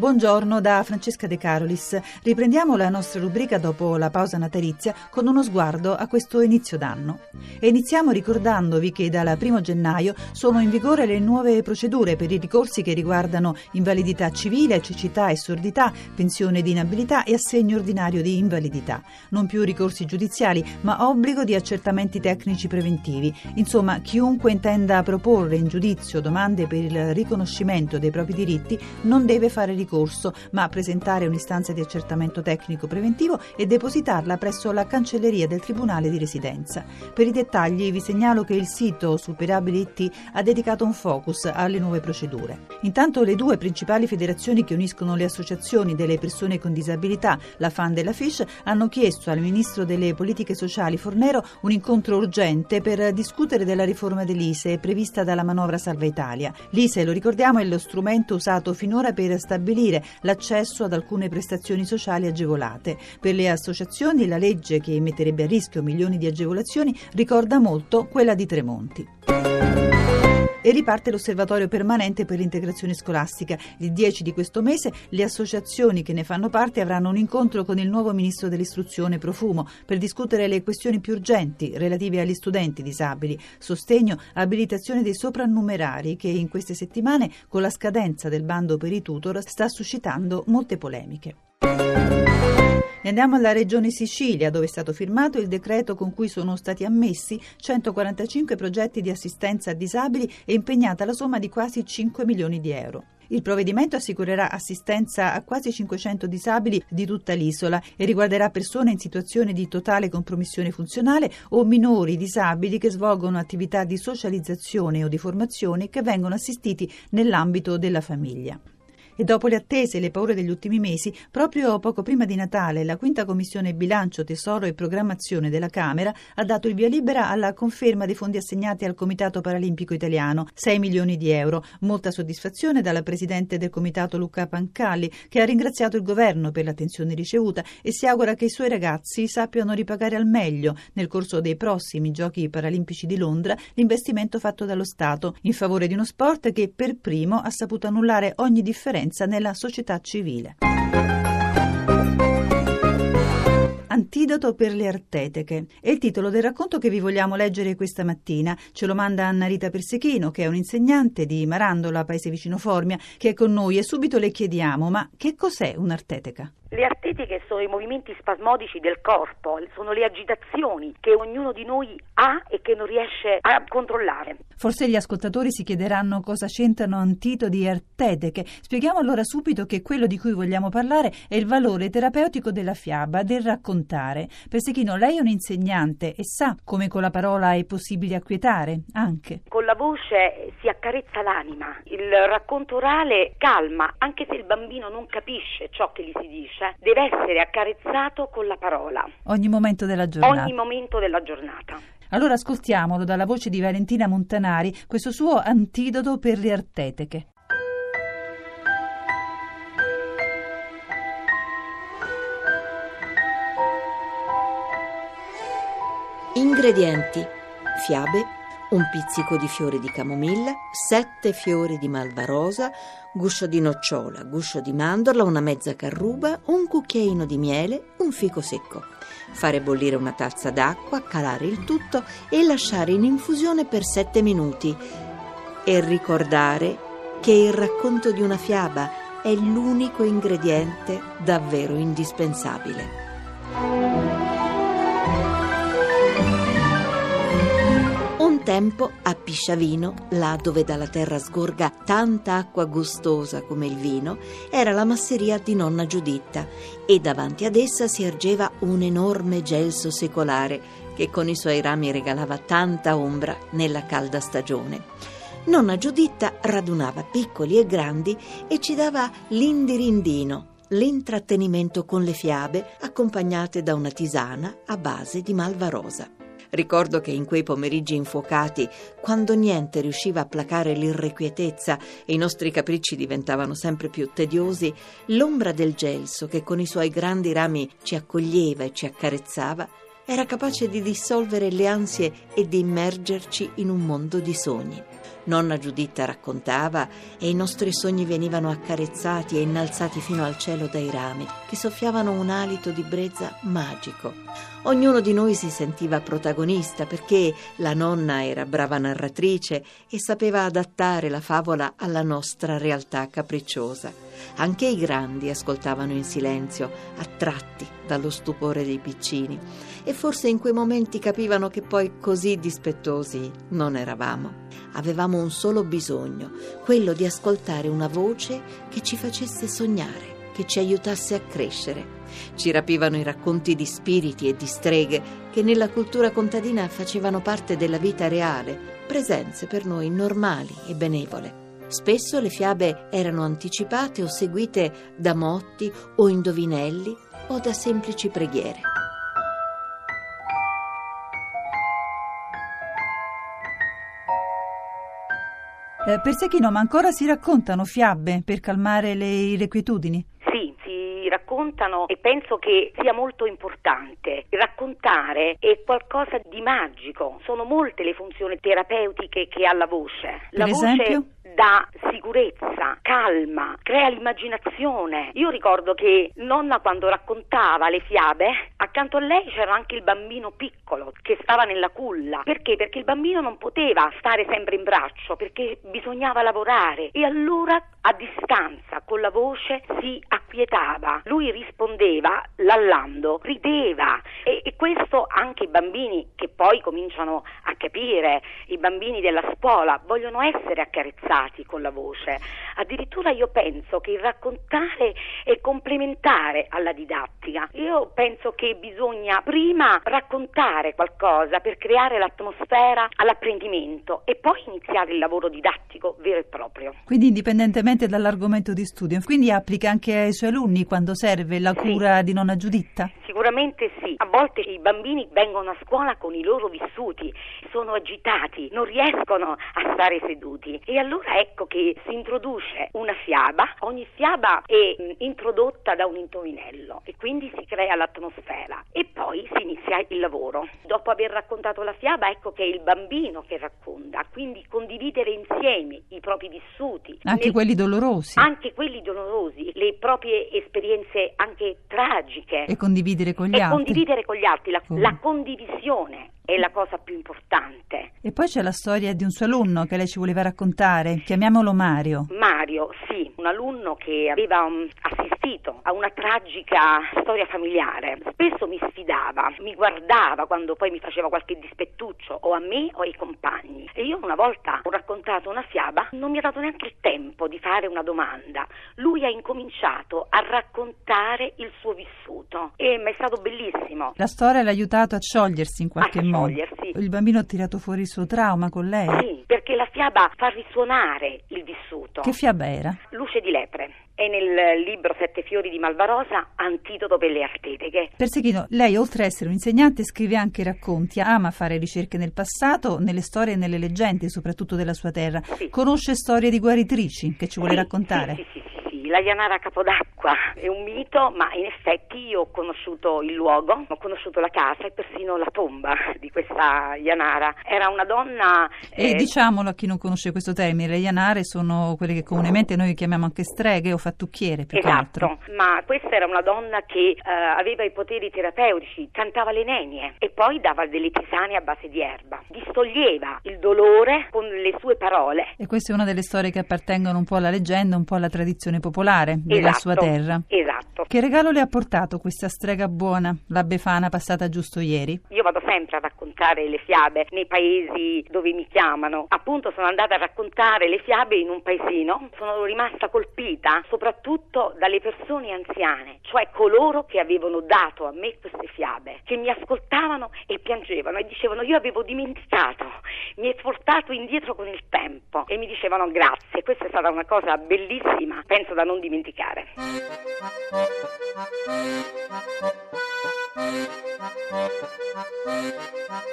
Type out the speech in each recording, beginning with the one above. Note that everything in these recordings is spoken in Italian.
Buongiorno da Francesca De Carolis. Riprendiamo la nostra rubrica dopo la pausa natalizia con uno sguardo a questo inizio d'anno. E iniziamo ricordandovi che dal 1 gennaio sono in vigore le nuove procedure per i ricorsi che riguardano invalidità civile, cecità e sordità, pensione di inabilità e assegno ordinario di invalidità. Non più ricorsi giudiziali, ma obbligo di accertamenti tecnici preventivi. Insomma, chiunque intenda proporre in giudizio domande per il riconoscimento dei propri diritti non deve fare ricorso ricorso, ma presentare un'istanza di accertamento tecnico preventivo e depositarla presso la cancelleria del Tribunale di residenza. Per i dettagli vi segnalo che il sito Superability ha dedicato un focus alle nuove procedure. Intanto le due principali federazioni che uniscono le associazioni delle persone con disabilità, la FAN e la FISH, hanno chiesto al Ministro delle Politiche Sociali Fornero un incontro urgente per discutere della riforma dell'ISE prevista dalla manovra Salva Italia. L'ISE, lo ricordiamo, è lo strumento usato finora per stabilire stabilire l'accesso ad alcune prestazioni sociali agevolate. Per le associazioni la legge che metterebbe a rischio milioni di agevolazioni ricorda molto quella di Tremonti e riparte l'osservatorio permanente per l'integrazione scolastica. Il 10 di questo mese le associazioni che ne fanno parte avranno un incontro con il nuovo ministro dell'istruzione Profumo per discutere le questioni più urgenti relative agli studenti disabili, sostegno, abilitazione dei soprannumerari che in queste settimane con la scadenza del bando per i tutor sta suscitando molte polemiche. E andiamo alla regione Sicilia, dove è stato firmato il decreto con cui sono stati ammessi 145 progetti di assistenza a disabili e impegnata la somma di quasi 5 milioni di euro. Il provvedimento assicurerà assistenza a quasi 500 disabili di tutta l'isola e riguarderà persone in situazione di totale compromissione funzionale o minori disabili che svolgono attività di socializzazione o di formazione che vengono assistiti nell'ambito della famiglia. E dopo le attese e le paure degli ultimi mesi, proprio poco prima di Natale, la quinta commissione bilancio, tesoro e programmazione della Camera ha dato il via libera alla conferma dei fondi assegnati al Comitato Paralimpico Italiano, 6 milioni di euro. Molta soddisfazione dalla presidente del Comitato Luca Pancalli, che ha ringraziato il governo per l'attenzione ricevuta e si augura che i suoi ragazzi sappiano ripagare al meglio, nel corso dei prossimi Giochi Paralimpici di Londra, l'investimento fatto dallo Stato in favore di uno sport che per primo ha saputo annullare ogni differenza violenza nella società civile. Antidoto per le arteteche. È il titolo del racconto che vi vogliamo leggere questa mattina. Ce lo manda Anna Rita Persechino, che è un'insegnante di Marandola, paese vicino Formia, che è con noi e subito le chiediamo: ma che cos'è un'arteteca? Le artetiche sono i movimenti spasmodici del corpo, sono le agitazioni che ognuno di noi ha e che non riesce a controllare. Forse gli ascoltatori si chiederanno cosa c'entrano antitodi e artetiche. Spieghiamo allora subito che quello di cui vogliamo parlare è il valore terapeutico della fiaba, del raccontare. Persechino, lei è un insegnante e sa come con la parola è possibile acquietare, anche. Con la voce si accarezza l'anima, il racconto orale calma, anche se il bambino non capisce ciò che gli si dice invece deve essere accarezzato con la parola. Ogni momento della giornata. Ogni momento della giornata. Allora ascoltiamolo dalla voce di Valentina Montanari, questo suo antidoto per le arteteche. Ingredienti: fiabe un pizzico di fiori di camomilla, sette fiori di malvarosa, guscio di nocciola, guscio di mandorla, una mezza carruba, un cucchiaino di miele, un fico secco. Fare bollire una tazza d'acqua, calare il tutto e lasciare in infusione per sette minuti. E ricordare che il racconto di una fiaba è l'unico ingrediente davvero indispensabile. Tempo a Pisciavino, là dove dalla terra sgorga tanta acqua gustosa come il vino, era la masseria di nonna Giuditta e davanti ad essa si ergeva un enorme gelso secolare che con i suoi rami regalava tanta ombra nella calda stagione. Nonna Giuditta radunava piccoli e grandi e ci dava l'indirindino, l'intrattenimento con le fiabe accompagnate da una tisana a base di malva rosa. Ricordo che in quei pomeriggi infuocati, quando niente riusciva a placare l'irrequietezza e i nostri capricci diventavano sempre più tediosi, l'ombra del gelso che con i suoi grandi rami ci accoglieva e ci accarezzava era capace di dissolvere le ansie e di immergerci in un mondo di sogni. Nonna Giuditta raccontava e i nostri sogni venivano accarezzati e innalzati fino al cielo dai rami, che soffiavano un alito di brezza magico. Ognuno di noi si sentiva protagonista perché la nonna era brava narratrice e sapeva adattare la favola alla nostra realtà capricciosa. Anche i grandi ascoltavano in silenzio, attratti dallo stupore dei piccini, e forse in quei momenti capivano che poi così dispettosi non eravamo. Avevamo un solo bisogno, quello di ascoltare una voce che ci facesse sognare, che ci aiutasse a crescere. Ci rapivano i racconti di spiriti e di streghe che nella cultura contadina facevano parte della vita reale, presenze per noi normali e benevole. Spesso le fiabe erano anticipate o seguite da motti o indovinelli o da semplici preghiere. Eh, per Sechino, ma ancora si raccontano fiabe per calmare le irrequietudini? Sì, si raccontano e penso che sia molto importante. Raccontare è qualcosa di magico, sono molte le funzioni terapeutiche che ha la voce. La per voce esempio? Dà sicurezza, calma, crea l'immaginazione. Io ricordo che nonna quando raccontava le fiabe, accanto a lei c'era anche il bambino piccolo che stava nella culla. Perché? Perché il bambino non poteva stare sempre in braccio, perché bisognava lavorare e allora a distanza con la voce si acquietava. Lui rispondeva lallando, rideva e, e questo anche i bambini che poi cominciano a capire, i bambini della scuola vogliono essere accarezzati con la voce. Addirittura io penso che il raccontare è complementare alla didattica. Io penso che bisogna prima raccontare qualcosa per creare l'atmosfera all'apprendimento e poi iniziare il lavoro didattico vero e proprio. Quindi indipendentemente dall'argomento di studio, quindi applica anche ai suoi alunni quando serve la cura sì. di nonna Giuditta? Sicuramente sì. A volte i bambini vengono a scuola con i loro vissuti, sono agitati, non riescono a stare seduti e allora ecco che si introduce una fiaba, ogni fiaba è introdotta da un indovinello e quindi si crea l'atmosfera e poi si inizia il lavoro. Dopo aver raccontato la fiaba ecco che è il bambino che racconta, quindi condividere insieme i propri vissuti. Anche nel... quelli dolorosi. Anche quelli dolorosi, le proprie esperienze anche tragiche. E condividere con gli e altri. condividere con gli altri, la, oh. la condivisione è la cosa più importante. E poi c'è la storia di un suo alunno che lei ci voleva raccontare, chiamiamolo Mario. Mario, sì, un alunno che aveva um, assistito a una tragica storia familiare. Spesso mi sfidava, mi guardava quando poi mi faceva qualche dispettuccio o a me o ai compagni. E io una volta ho raccontato una fiaba, non mi ha dato neanche il tempo di fare una domanda. Lui ha incominciato a raccontare il suo vissuto e mi è stato bellissimo. La storia l'ha aiutato a sciogliersi in qualche modo sciogliersi. Il bambino ha tirato fuori il suo trauma con lei? Sì, perché la fiaba fa risuonare il vissuto. Che fiaba era? Luce di lepre. È nel libro Sette fiori di Malvarosa, Antidoto per le artetiche. Persechino, lei oltre ad essere un insegnante scrive anche racconti, ama fare ricerche nel passato, nelle storie e nelle leggende, soprattutto della sua terra. Sì. Conosce storie di guaritrici che ci vuole sì, raccontare? Sì, sì, sì la Ianara Capodacqua è un mito, ma in effetti io ho conosciuto il luogo, ho conosciuto la casa e persino la tomba di questa Ianara. Era una donna... E eh, diciamolo a chi non conosce questo termine, le Ianare sono quelle che comunemente noi chiamiamo anche streghe o fattucchiere, più esatto, altro. ma questa era una donna che eh, aveva i poteri terapeutici, cantava le nenie e poi dava delle tisane a base di erba, distoglieva il dolore con le sue parole. E questa è una delle storie che appartengono un po' alla leggenda, un po' alla tradizione popolare popolare della esatto, sua terra. Esatto. Che regalo le ha portato questa strega buona, la Befana passata giusto ieri? Io vado sempre a raccontare le fiabe nei paesi dove mi chiamano. Appunto sono andata a raccontare le fiabe in un paesino, sono rimasta colpita soprattutto dalle persone anziane, cioè coloro che avevano dato a me queste fiabe, che mi ascoltavano e piangevano e dicevano io avevo dimenticato, mi hai portato indietro con il tempo e mi dicevano grazie. Questa è stata una cosa bellissima, penso da non dimenticare.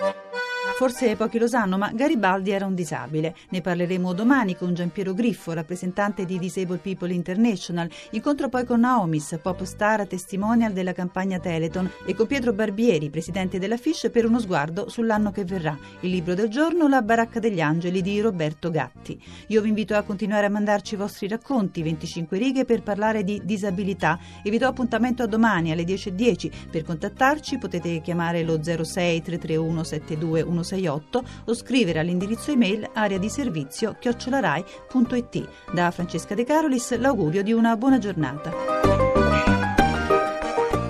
Thank you. Forse pochi lo sanno, ma Garibaldi era un disabile. Ne parleremo domani con Giampiero Griffo, rappresentante di Disabled People International. Incontro poi con Naomis, pop star testimonial della campagna Teleton, e con Pietro Barbieri, presidente della FISH, per uno sguardo sull'anno che verrà. Il libro del giorno, La baracca degli angeli di Roberto Gatti. Io vi invito a continuare a mandarci i vostri racconti, 25 righe per parlare di disabilità e vi do appuntamento a domani alle 10.10. Per contattarci potete chiamare lo 06 331 72 168 o scrivere all'indirizzo email area di servizio chiocciolarai.it. Da Francesca De Carolis l'augurio di una buona giornata.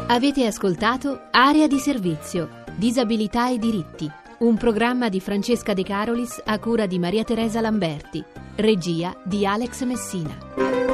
Avete ascoltato Area di servizio, disabilità e diritti, un programma di Francesca De Carolis a cura di Maria Teresa Lamberti, regia di Alex Messina.